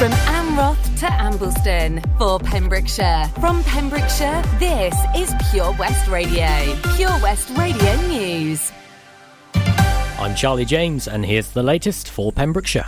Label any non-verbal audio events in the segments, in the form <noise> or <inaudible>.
From Amroth to Ambleston for Pembrokeshire. From Pembrokeshire, this is Pure West Radio. Pure West Radio News. I'm Charlie James, and here's the latest for Pembrokeshire.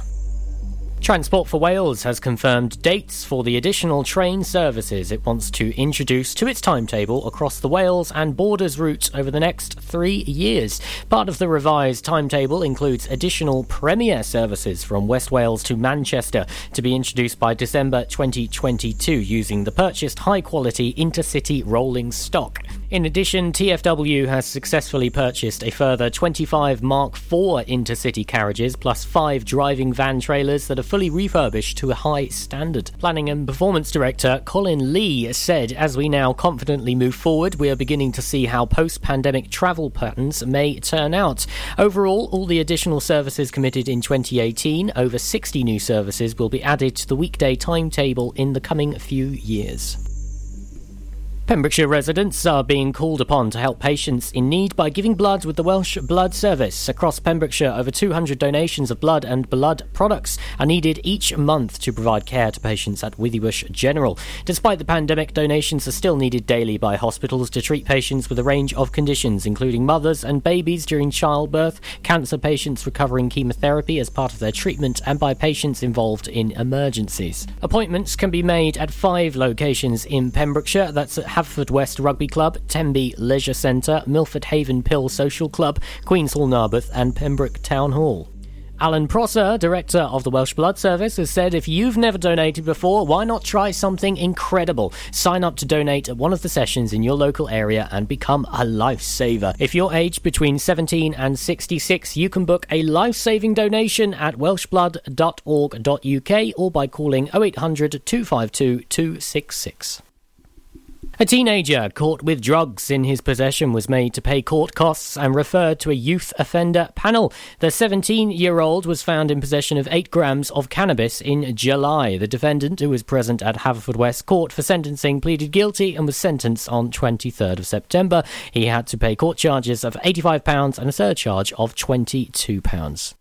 Transport for Wales has confirmed dates for the additional train services it wants to introduce to its timetable across the Wales and Borders route over the next three years. Part of the revised timetable includes additional Premier services from West Wales to Manchester to be introduced by December 2022 using the purchased high quality intercity rolling stock. In addition, TFW has successfully purchased a further 25 Mark IV intercity carriages plus five driving van trailers that are fully refurbished to a high standard. Planning and Performance Director Colin Lee said, As we now confidently move forward, we are beginning to see how post pandemic travel patterns may turn out. Overall, all the additional services committed in 2018, over 60 new services, will be added to the weekday timetable in the coming few years. Pembrokeshire residents are being called upon to help patients in need by giving blood with the Welsh Blood Service. Across Pembrokeshire, over 200 donations of blood and blood products are needed each month to provide care to patients at Withybush General. Despite the pandemic, donations are still needed daily by hospitals to treat patients with a range of conditions, including mothers and babies during childbirth, cancer patients recovering chemotherapy as part of their treatment, and by patients involved in emergencies. Appointments can be made at five locations in Pembrokeshire. That's at Haverfordwest Rugby Club, Tenby Leisure Centre, Milford Haven Pill Social Club, Queen's Hall Narberth, and Pembroke Town Hall. Alan Prosser, director of the Welsh Blood Service, has said if you've never donated before, why not try something incredible? Sign up to donate at one of the sessions in your local area and become a lifesaver. If you're aged between 17 and 66, you can book a life saving donation at welshblood.org.uk or by calling 0800 252 266. A teenager caught with drugs in his possession was made to pay court costs and referred to a youth offender panel. The 17 year old was found in possession of 8 grams of cannabis in July. The defendant, who was present at Haverfordwest Court for sentencing, pleaded guilty and was sentenced on 23rd of September. He had to pay court charges of £85 and a surcharge of £22.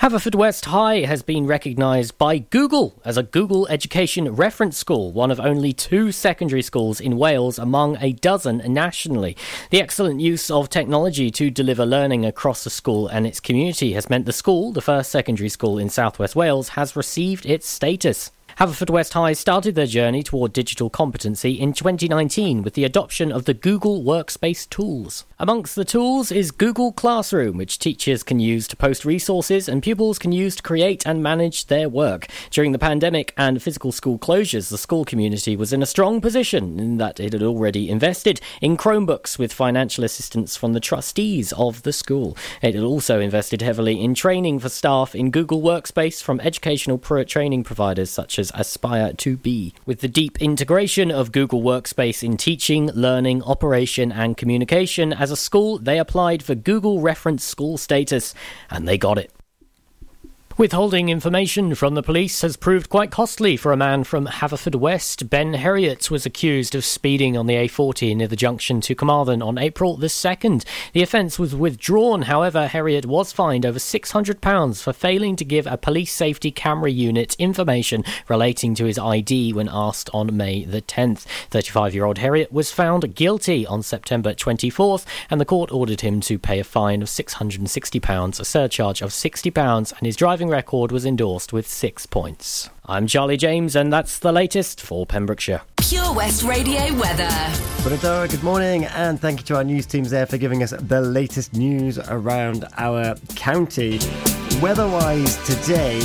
Haverfordwest High has been recognised by Google as a Google Education Reference School, one of only two secondary schools in Wales among a dozen nationally. The excellent use of technology to deliver learning across the school and its community has meant the school, the first secondary school in southwest Wales, has received its status. Haverfordwest High started their journey toward digital competency in 2019 with the adoption of the Google Workspace tools. Amongst the tools is Google Classroom, which teachers can use to post resources and pupils can use to create and manage their work. During the pandemic and physical school closures, the school community was in a strong position in that it had already invested in Chromebooks with financial assistance from the trustees of the school. It had also invested heavily in training for staff in Google Workspace from educational pro- training providers such as Aspire to Be. With the deep integration of Google Workspace in teaching, learning, operation, and communication, as a school, they applied for Google Reference School status, and they got it. Withholding information from the police has proved quite costly for a man from Haverfordwest. Ben Herriot was accused of speeding on the A40 near the junction to Carmarthen on April the 2nd. The offence was withdrawn, however, Herriot was fined over £600 for failing to give a police safety camera unit information relating to his ID when asked on May the 10th. 35 year old Herriot was found guilty on September 24th, and the court ordered him to pay a fine of £660, a surcharge of £60, and his driving record was endorsed with six points. I'm Charlie James, and that's the latest for Pembrokeshire. Pure West Radio weather. Bonadora, good morning, and thank you to our news teams there for giving us the latest news around our county. Weather-wise today,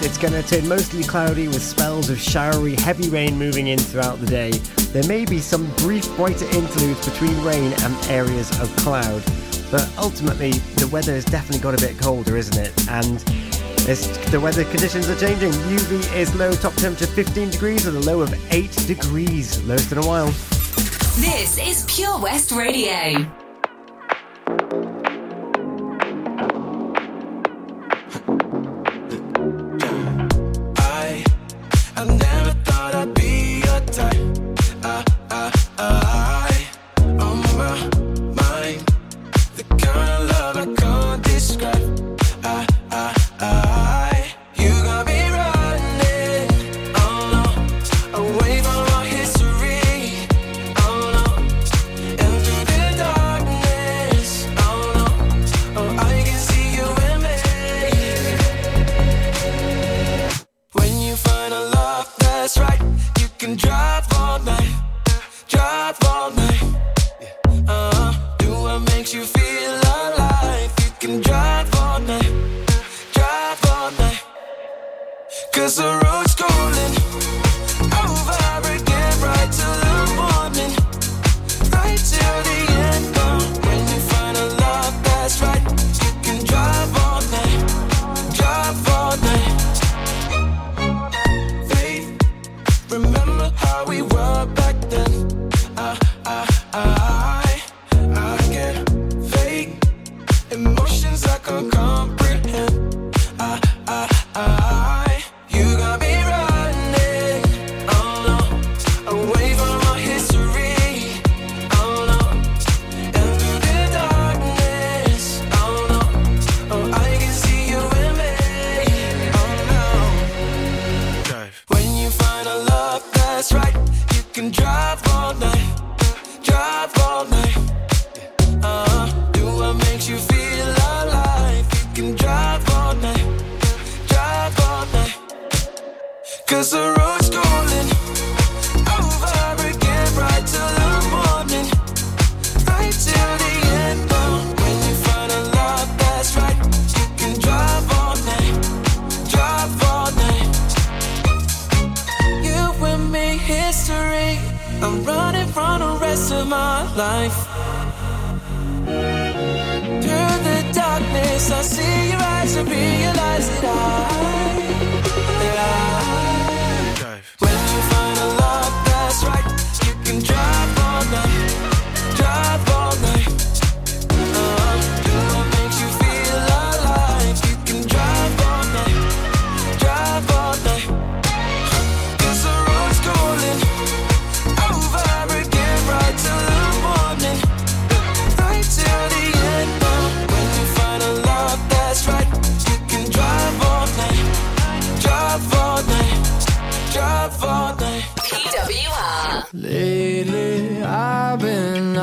it's going to turn mostly cloudy with spells of showery, heavy rain moving in throughout the day. There may be some brief brighter interludes between rain and areas of cloud, but ultimately the weather has definitely got a bit colder, isn't it? And it's, the weather conditions are changing. UV is low, top temperature 15 degrees with a low of 8 degrees, lowest in a while. This is Pure West Radio.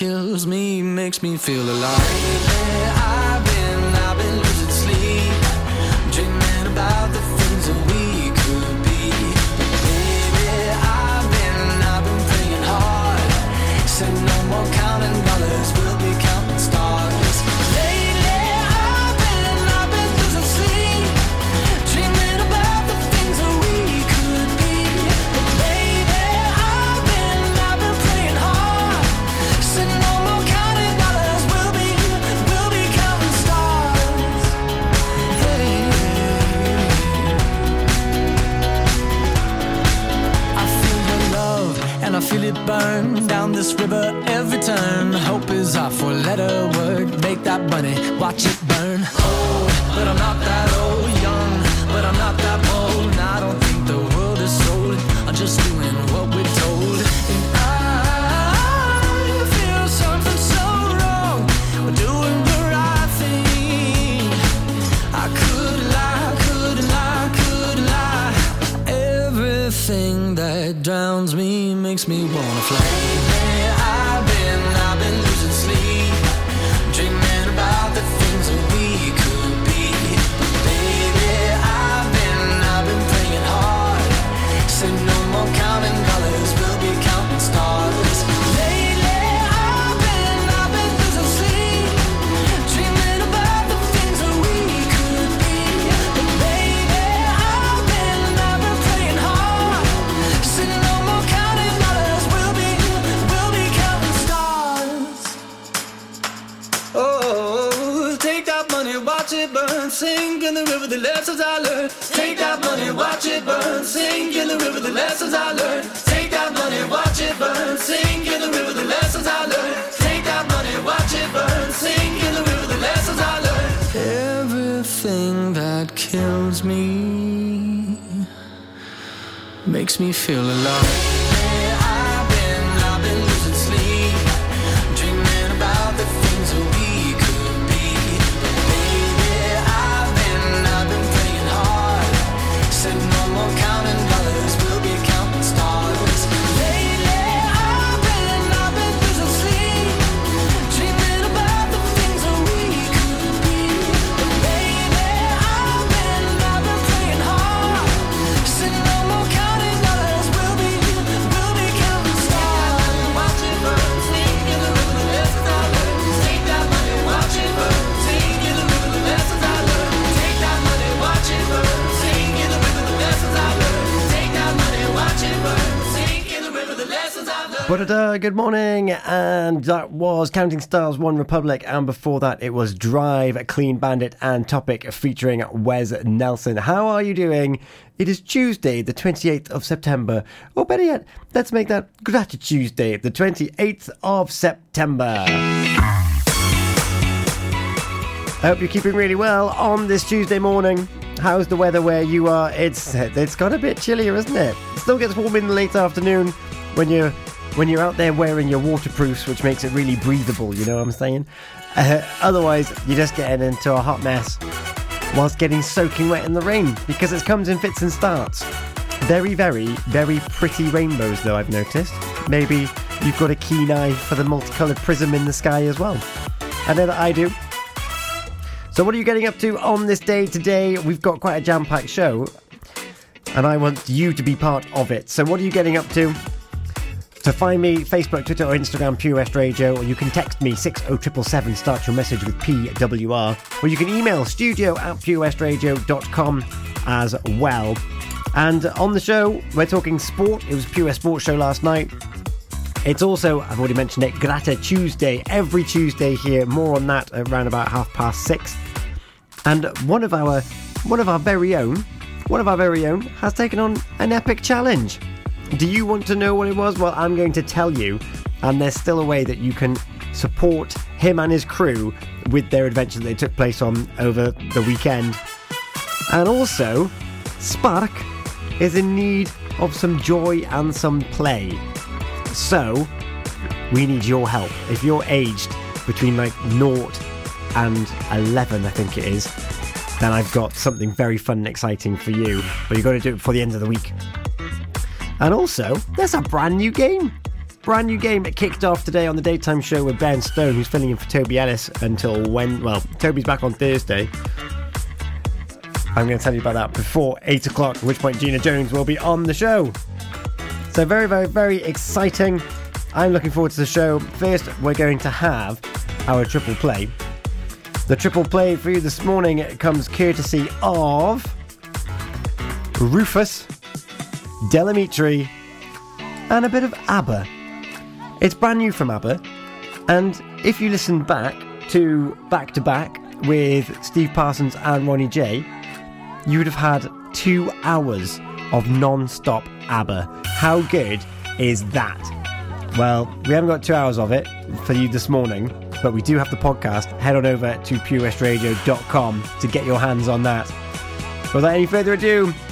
kills me, makes me feel alive. Lately, I've been, I've been losing sleep, dreaming about the feel alive. Morning, and that was Counting Stars OneRepublic, and before that it was Drive, Clean Bandit, and Topic featuring Wes Nelson. How are you doing? It is Tuesday, the 28th of September, or better yet, let's make that Gratitude Tuesday, the 28th of September. I hope you're keeping really well on this Tuesday morning. How's the weather where you are? It's it's got a bit chillier, isn't it? It still gets warm in the late afternoon when you're when you're out there wearing your waterproofs, which makes it really breathable. You know what I'm saying? Uh, otherwise, you're just getting into a hot mess whilst getting soaking wet in the rain because it comes in fits and starts. Very, very, very pretty rainbows, though I've noticed. Maybe you've got a keen eye for the multicoloured prism in the sky as well. I know that I do. So, what are you getting up to on this day today? We've got quite a jam packed show, and I want you to be part of it. So, what are you getting up to? To find me, Facebook, Twitter, or Instagram, Pure West Radio, or you can text me 60777, start your message with PWR, or you can email studio at purewestradio.com as well. And on the show, we're talking sport. It was Pure Sports Show last night. It's also, I've already mentioned it, Grata Tuesday, every Tuesday here. More on that around about half past six. And one of our one of our very own, one of our very own has taken on an epic challenge. Do you want to know what it was? Well, I'm going to tell you, and there's still a way that you can support him and his crew with their adventure that they took place on over the weekend. And also, Spark is in need of some joy and some play. So, we need your help. If you're aged between like 0 and 11, I think it is, then I've got something very fun and exciting for you. But you've got to do it before the end of the week. And also, there's a brand new game. Brand new game. Kicked off today on the daytime show with Ben Stone, who's filling in for Toby Ellis until when? Well, Toby's back on Thursday. I'm going to tell you about that before 8 o'clock, at which point Gina Jones will be on the show. So, very, very, very exciting. I'm looking forward to the show. First, we're going to have our triple play. The triple play for you this morning comes courtesy of Rufus, Del Amitri, and a bit of ABBA. It's brand new from ABBA, and if you listen back to back to back with Steve Parsons and Ronnie J, you would have had two hours of non stop ABBA. How good is that? Well, we haven't got two hours of it for you this morning, but we do have the podcast. Head on over to purewestradio.com to get your hands on that. Without any further ado,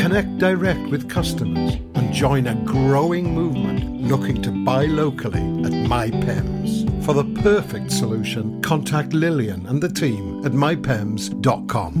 connect direct with customers and join a growing movement looking to buy locally at MyPems. For the perfect solution, contact Lillian and the team at mypems.com.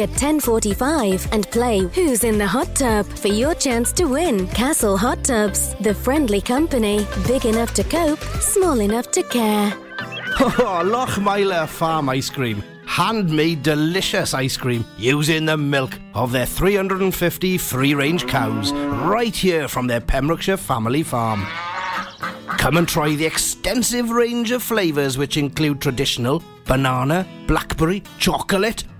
at 10:45 and play Who's in the Hot Tub for your chance to win. Castle Hot Tubs, the friendly company, big enough to cope, small enough to care. <laughs> Oh, Lochmeyler Farm Ice Cream. Handmade delicious ice cream using the milk of their 350 free range cows right here from their Pembrokeshire family farm. Come and try the extensive range of flavours which include traditional, banana, blackberry, chocolate,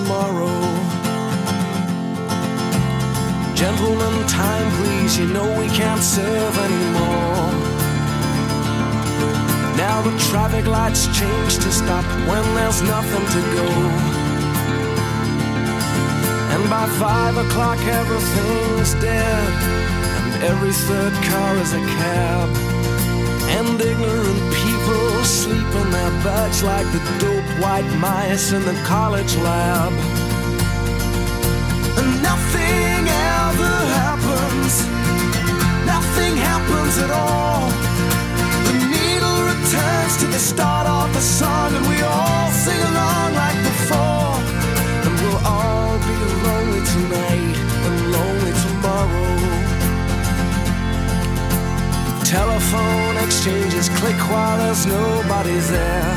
tomorrow. Gentlemen, time please, you know we can't serve anymore. Now the traffic lights change to stop when there's nothing to go. And by five o'clock everything's dead, and every third car is a cab. And ignorant people sleep in their beds like the dope white mice in the college lab. And nothing ever happens, nothing happens at all. The needle returns to the start of the song, and we all sing along like before. And we'll all be lonely tonight and lonely tomorrow. Telephone exchanges click while there's nobody there.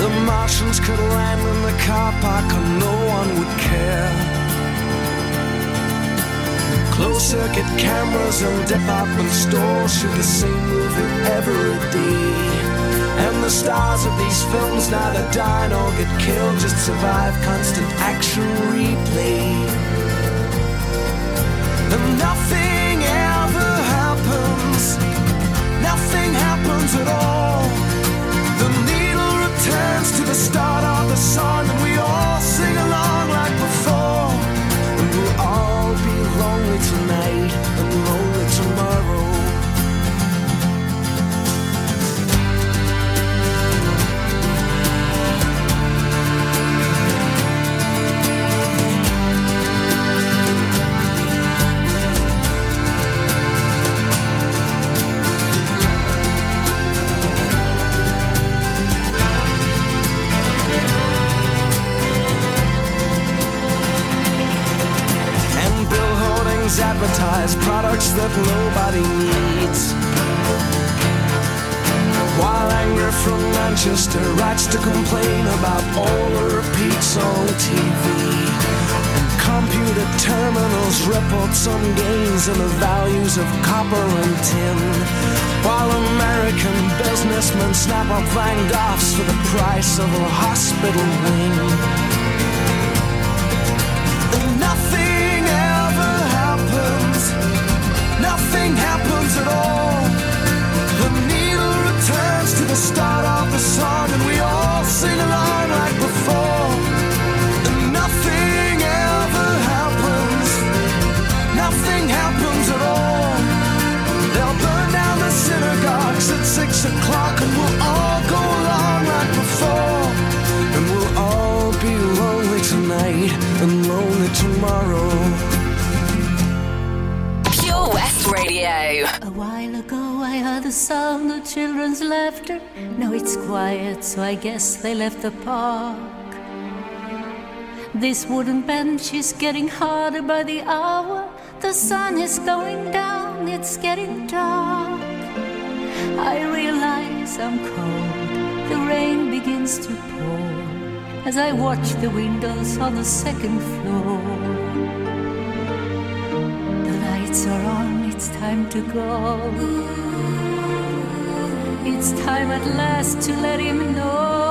The Martians could land in the car park and no one would care. Closed circuit cameras and department stores shoot the same movie every day. And the stars of these films neither die nor get killed, just survive constant action replay. And nothing nothing happens at all. The needle returns to the start of the song, and we all sing along like before. And we'll all be lonely tonight snap up Van Goghs for the price of a hospital wing. And nothing sound of children's laughter. Now it's quiet, so I guess they left the park. This wooden bench is getting harder by the hour. The sun is going down, it's getting dark. I realize I'm cold, the rain begins to pour as I watch the windows on the second floor. The lights are on, it's time to go. It's time at last to let him know.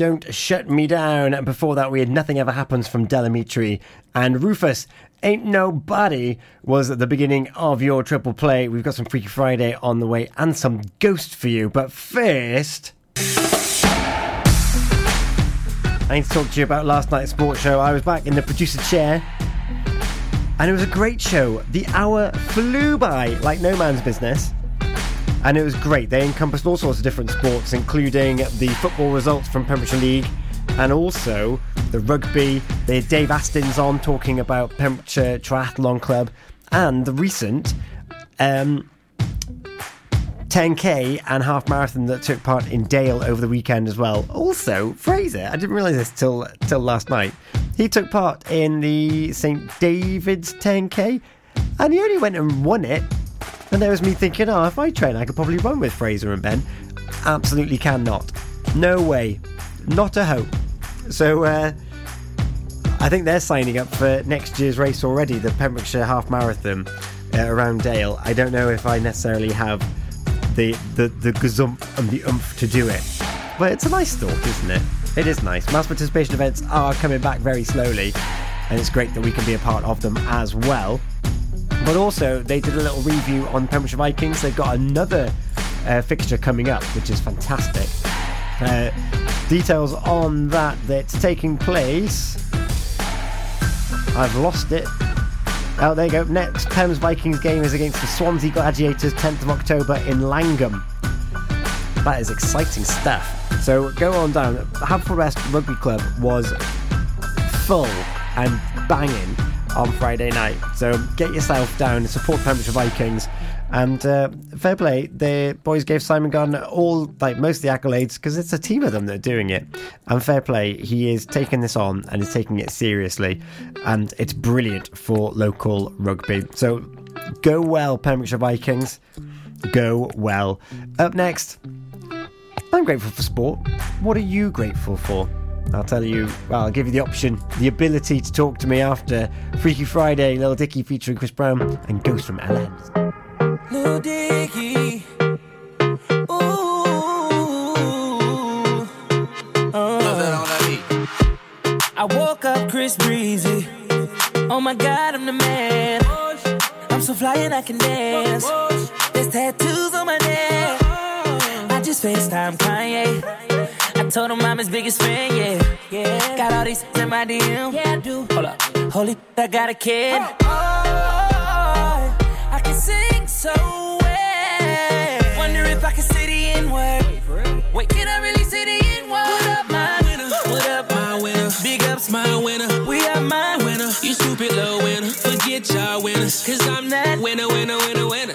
Don't Shut Me Down. Before that, we had Nothing Ever Happens from Del Amitri. And Rufus, Ain't Nobody was at the beginning of your triple play. We've got some Freaky Friday on the way and some Ghost for you. But first. I need to talk to you about last night's sports show. I was back in the producer chair and it was a great show. The hour flew by like no man's business. And it was great. They encompassed all sorts of different sports, including the football results from Pembrokeshire League and also the rugby. They had Dave Astins on talking about Pembrokeshire Triathlon Club and the recent um, 10k and half marathon that took part in Dale over the weekend as well. Also, Fraser, I didn't realise this till till last night. He took part in the St David's 10k, and he only went and won it. And there was me thinking, oh, if I train, I could probably run with Fraser and Ben. Absolutely cannot. No way. Not a hope. So uh, I think they're signing up for next year's race already, the Pembrokeshire Half Marathon uh, around Dale. I don't know if I necessarily have the the the gazump and the oomph to do it. But it's a nice thought, isn't it? It is nice. Mass participation events are coming back very slowly, and it's great that we can be a part of them as well. But also, they did a little review on Pembrokeshire Vikings. They've got another uh, fixture coming up, which is fantastic. Uh, details on that that's taking place. I've lost it. Oh, there you go. Next Thames Vikings game is against the Swansea Gladiators, 10th of October in Langham. That is exciting stuff. So go on down. Haverfordwest Rugby Club was full and banging on Friday night. So get yourself down, support Pembrokeshire Vikings. And uh, fair play, the boys gave Simon Gunn all, like most of the accolades because it's a team of them that are doing it. And fair play, he is taking this on and is taking it seriously. And it's brilliant for local rugby. So go well, Pembrokeshire Vikings. Go well. Up next, I'm grateful for sport. What are you grateful for? I'll tell you, well, I'll give you the option, the ability to talk to me after Freaky Friday, Lil Dicky featuring Chris Brown and Ghost from Ella. Lil Dicky. Ooh. Uh, I woke up Chris Breezy. Oh my god, I'm the man. I'm so fly and I can dance. There's tattoos on my neck. I just FaceTime Kanye. Told him I'm his biggest fan, yeah. Yeah. Got all these in my DM. Yeah, I do. Hold up. Holy, I got a kid. Oh, oh, oh, I can sing so well. Wonder if I can say the N word. Wait, can I really say the N word? What up, my winner? What up, my winner? Big ups, my winner. We are my winner. You stupid little winner. Forget y'all winners. Cause I'm that winner, winner, winner, winner.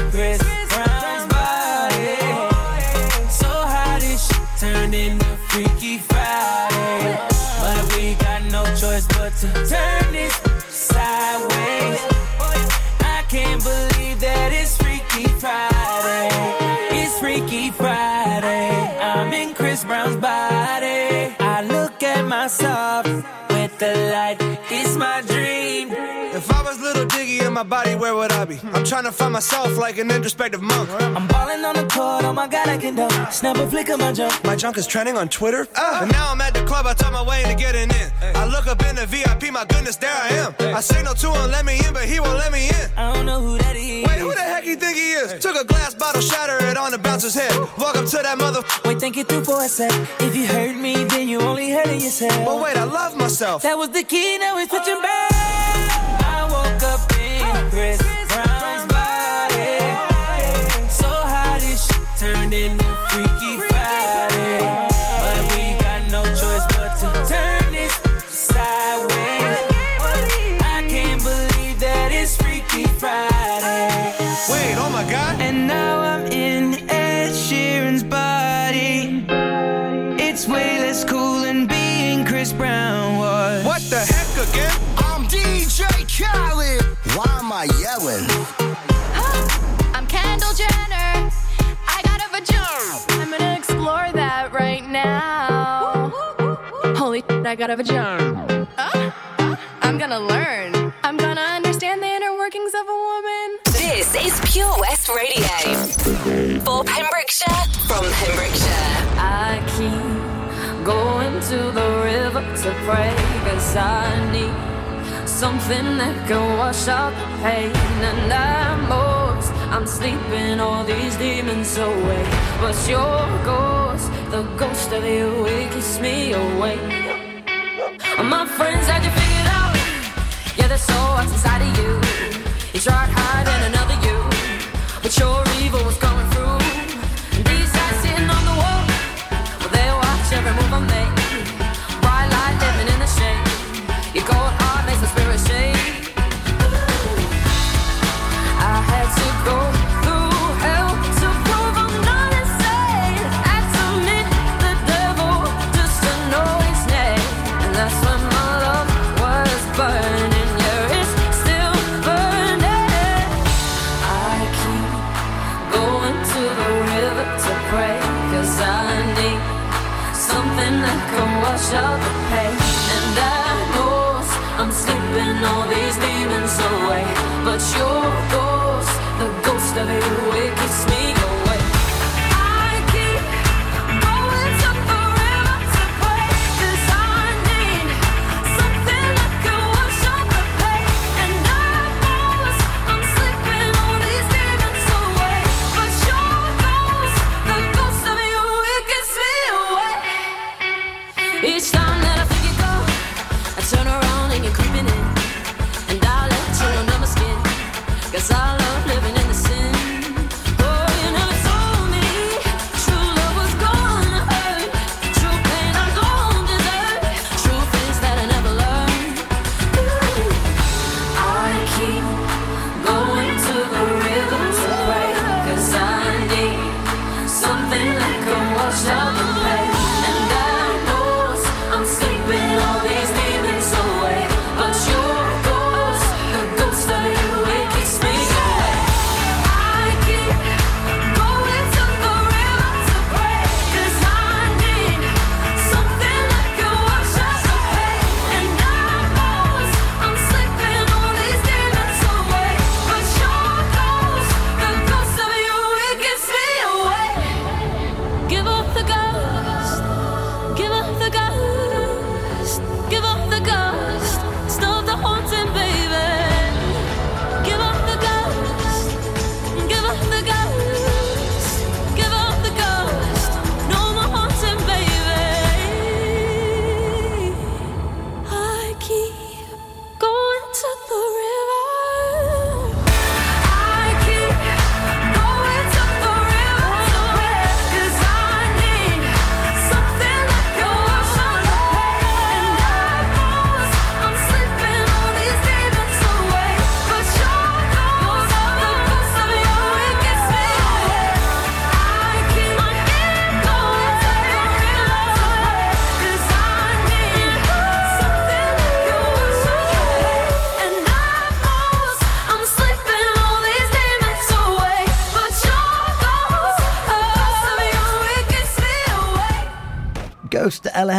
myself with the light. In my body, where would I be? I'm trying to find myself like an introspective monk. I'm balling on the court, oh my god, I can dunk. Snap a flick of my junk. My junk is trending on Twitter. Uh, and now I'm at the club, I talk my way to getting in. I look up in the VIP, my goodness, there I am. I signal to him, let me in, but he won't let me in. I don't know who that is. Wait, who the heck you think he is? Took a glass bottle, shatter it on the bouncer's head. Welcome to that mother. Wait, think it through for a sec. If you hurt me, then you only hurt yourself. But wait, I love myself. That was the key, now it's switching back. I woke up in Chris Brown's body. So how this shit turned into Freaky Friday. But we got no choice but to turn this sideways. I can't believe that it's Freaky Friday. Wait, oh my god. And now I'm in Ed Sheeran's body. It's way now. Holy shit, I got a vagina. Uh, I'm gonna learn. I'm gonna understand the inner workings of a woman. This is Pure West Radio. For Pembrokeshire, from Pembrokeshire. I keep going to the river to pray, cause I need something that can wash out the pain. And I'm most, I'm sleeping all these demons away. But your ghost, the ghost of you, it keeps me awake. My friends had you figured out. Yeah, there's so what's inside of you. You tried hiding another you, but your evil was coming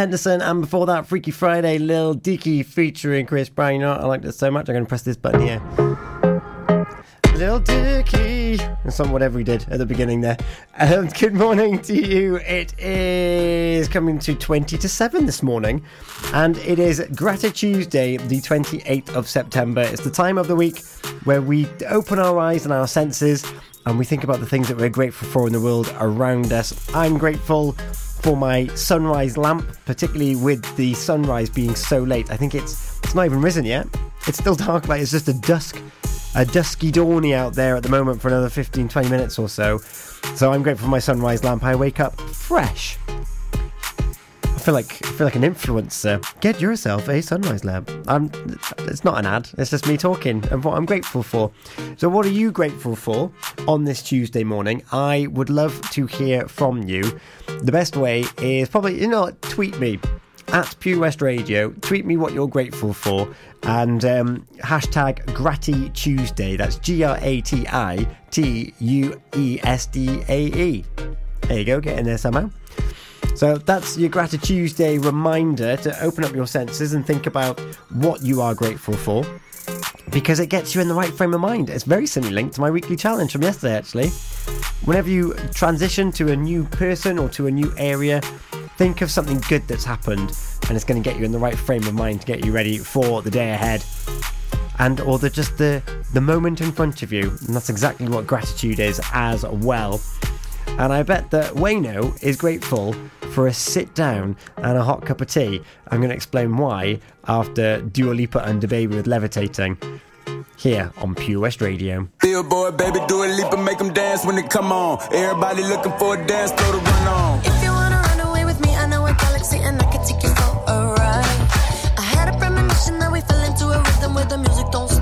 Henderson, and before that, Freaky Friday, Lil Dicky featuring Chris Brown. You know, I like this so much, I'm going to press this button here. Lil Dicky. And some whatever he did at the beginning there. Um, <laughs> good morning to you. It is coming to 20 to 7 this morning, and it is Gratitude Tuesday, the 28th of September. It's the time of the week where we open our eyes and our senses and we think about the things that we're grateful for in the world around us. I'm grateful for my sunrise lamp, particularly with the sunrise being so late. I think it's it's not even risen yet. It's still dark, like it's just a dusk a dusky dawny out there at the moment for another 15 20 minutes or so. So I'm grateful for my sunrise lamp. I wake up fresh. I feel like I feel like an influencer. Get yourself a sunrise lamp. I'm, it's not an ad. It's just me talking and what I'm grateful for. So, what are you grateful for on this Tuesday morning? I would love to hear from you. The best way is probably you know tweet me at Pure West Radio. Tweet me what you're grateful for and um, hashtag Gratty Tuesday. That's G R A T I T U E S D A E. There you go, get in there somehow. So that's your Gratitude Tuesday reminder to open up your senses and think about what you are grateful for because it gets you in the right frame of mind. It's very simply linked to my weekly challenge from yesterday, actually. Whenever you transition to a new person or to a new area, think of something good that's happened and it's going to get you in the right frame of mind to get you ready for the day ahead and or the just the the moment in front of you and that's exactly what gratitude is as well and I bet that Wayno is grateful for a sit down and a hot cup of tea. I'm going to explain why after Dua Lipa and Baby with Levitating here on Pure West Radio. Billboard, baby, Dua Lipa and make them dance when they come on. Everybody looking for a dance floor to run on. If you wanna run away with me, I know a galaxy and I can take you for a ride. I had a premonition that we fell into a rhythm where the music don't stop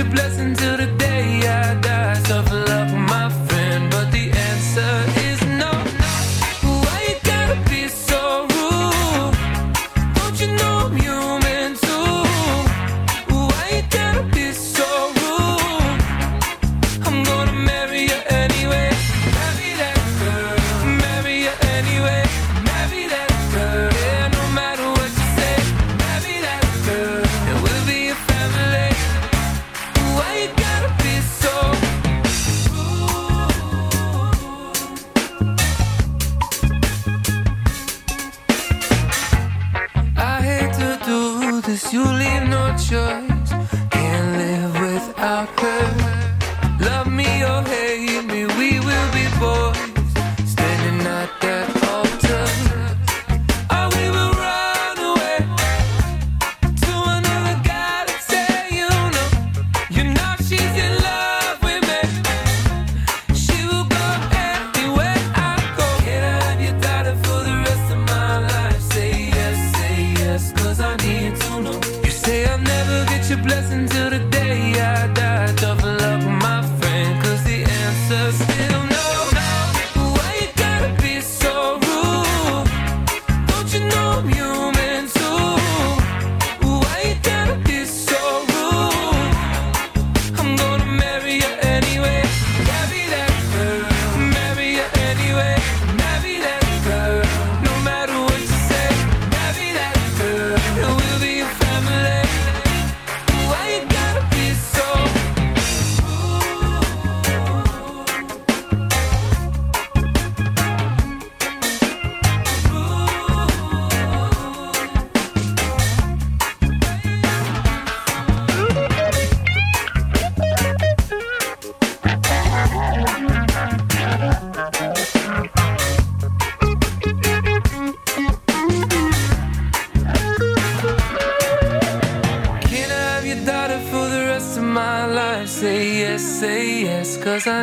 your blessing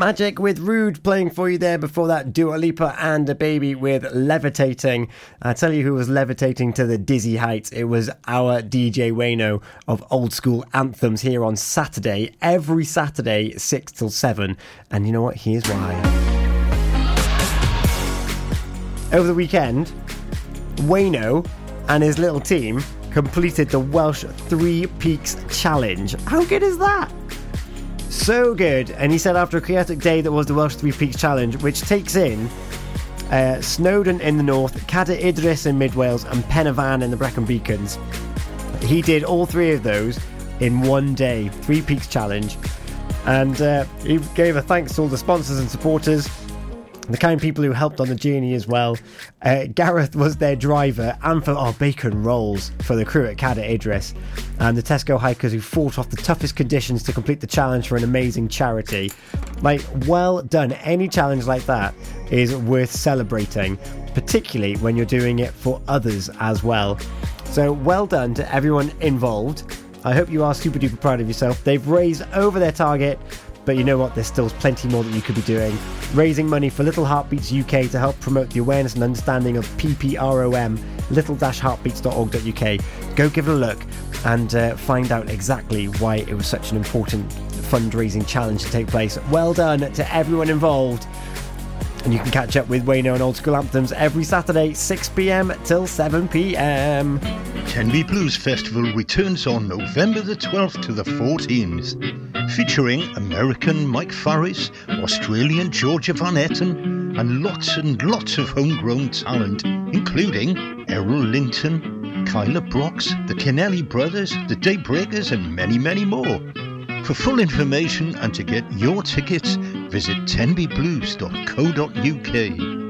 Magic with Rude playing for you there before that Dua Lipa and DaBaby with Levitating. I tell you who was levitating to the dizzy heights. It was our DJ Wayno of Old School Anthems here on Saturday, every Saturday, 6 till 7. And you know what? Here's why. Over the weekend, Wayno and his little team completed the Welsh Three Peaks Challenge. How good is that? So good. And he said after a chaotic day that was the Welsh Three Peaks Challenge, which takes in uh, Snowdon in the north, Cadair Idris in mid Wales, and Pen y Fan in the Brecon Beacons. He did all three of those in one day, Three Peaks Challenge. And uh, he gave a thanks to all the sponsors and supporters, the kind of people who helped on the journey as well. Uh, Gareth was their driver, and for oh, bacon rolls for the crew at Cadair Idris, and the Tesco hikers who fought off the toughest conditions to complete the challenge for an amazing charity. Like, well done. Any challenge like that is worth celebrating, particularly when you're doing it for others as well. So, well done to everyone involved. I hope you are super duper proud of yourself. They've raised over their target, but you know what? There's still plenty more that you could be doing. Raising money for Little Heartbeats UK to help promote the awareness and understanding of PPROM, little-heartbeats.org.uk. Go give it a look and uh, find out exactly why it was such an important fundraising challenge to take place. Well done to everyone involved. And you can catch up with Wayno and Old School Anthems every Saturday, 6pm till 7pm. Tenby Blues Festival returns on November the 12th to the 14th, featuring American Mike Farris, Australian Georgia Van Etten, and lots and lots of homegrown talent, including Errol Linton, Kyla Brox, the Kennelly Brothers, the Daybreakers, and many, many more. For full information and to get your tickets, visit tenbyblues.co.uk.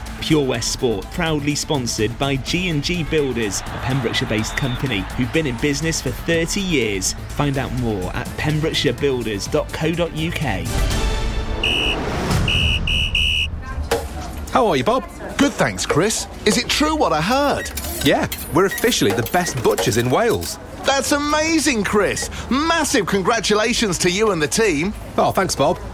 Pure West Sport, proudly sponsored by G&G Builders, a Pembrokeshire-based company who've been in business for 30 years. Find out more at pembrokeshirebuilders.co.uk. How are you, Bob? Good, thanks, Chris. Is it true what I heard? Yeah, we're officially the best butchers in Wales. That's amazing, Chris. Massive congratulations to you and the team. Oh, thanks, Bob.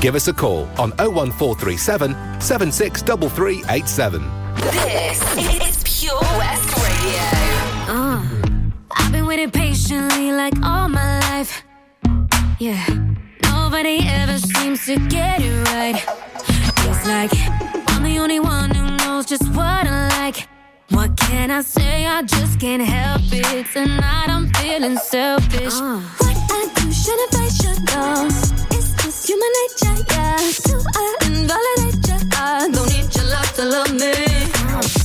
Give us a call on 01437 763387. This is Pure West Radio. Uh, I've been waiting patiently like all my life. Yeah, nobody ever seems to get it right. It's like I'm the only one who knows just what I like. What can I say? I just can't help it. Tonight I'm feeling selfish. What I do, shouldn't I should know? Human nature, yeah. Do I invalidate you? I don't need your love to love me.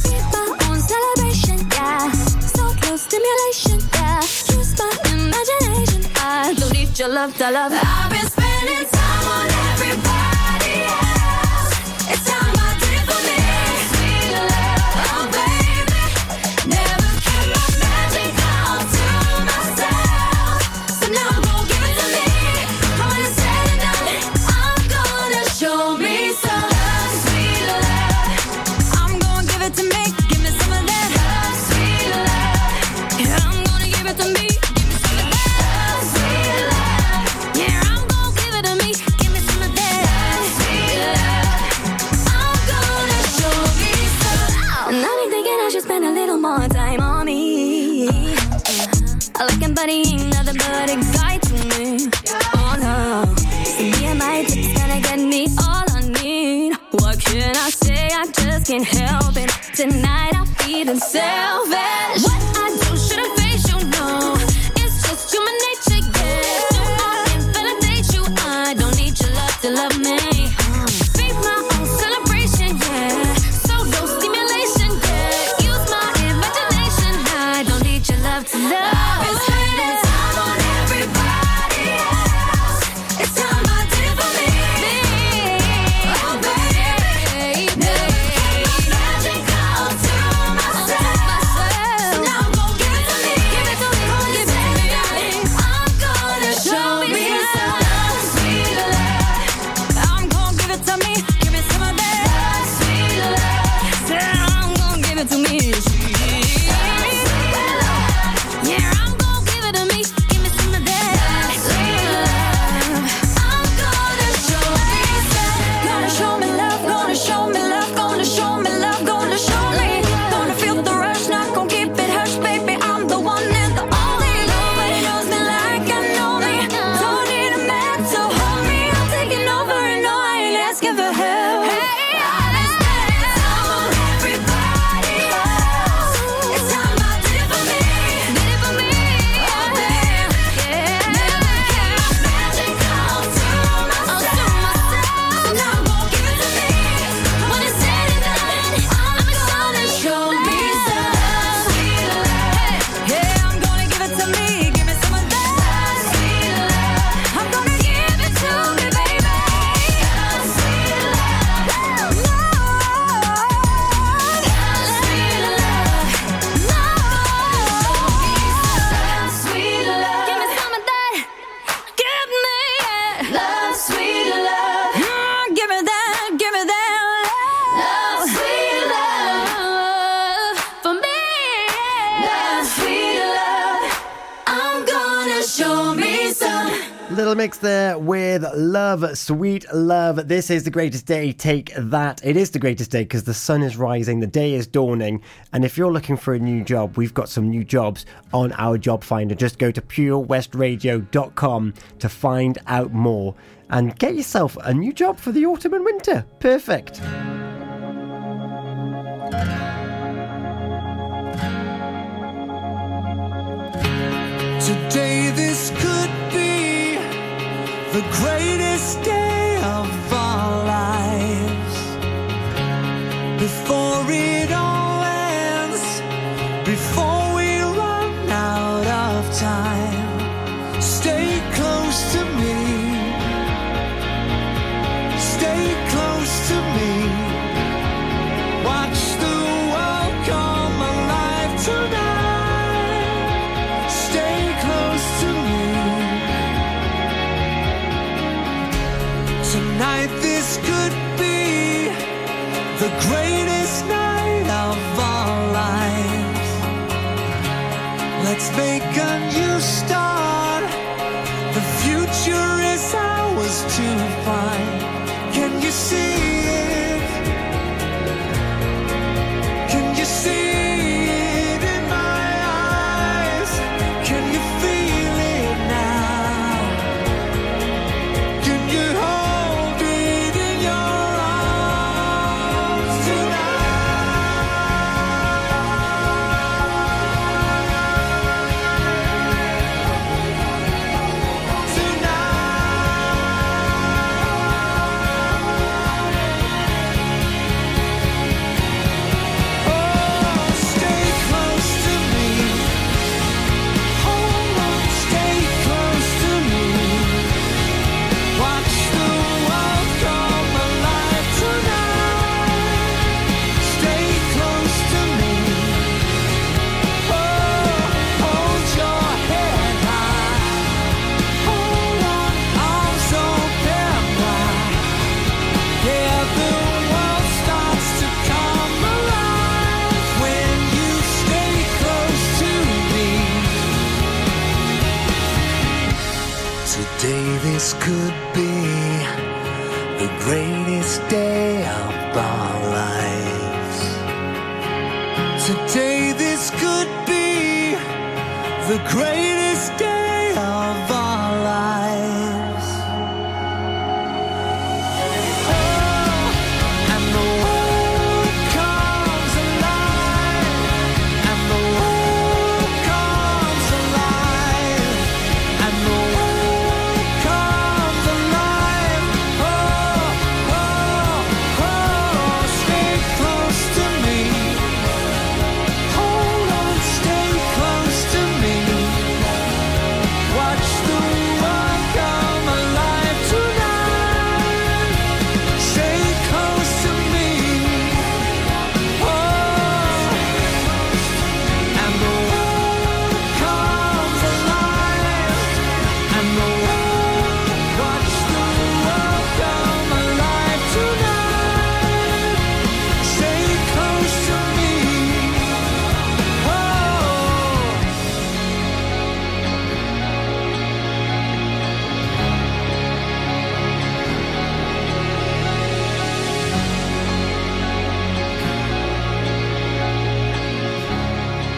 Be my own celebration, yeah. So close stimulation, yeah. Use my imagination. I don't need your love to love. Me. I've been spending time love. This is the greatest day. Take that. It is the greatest day because the sun is rising, the day is dawning. And if you're looking for a new job, we've got some new jobs on our job finder. Just go to purewestradio.com to find out more and get yourself a new job for the autumn and winter. Perfect. Today, this could be the greatest day.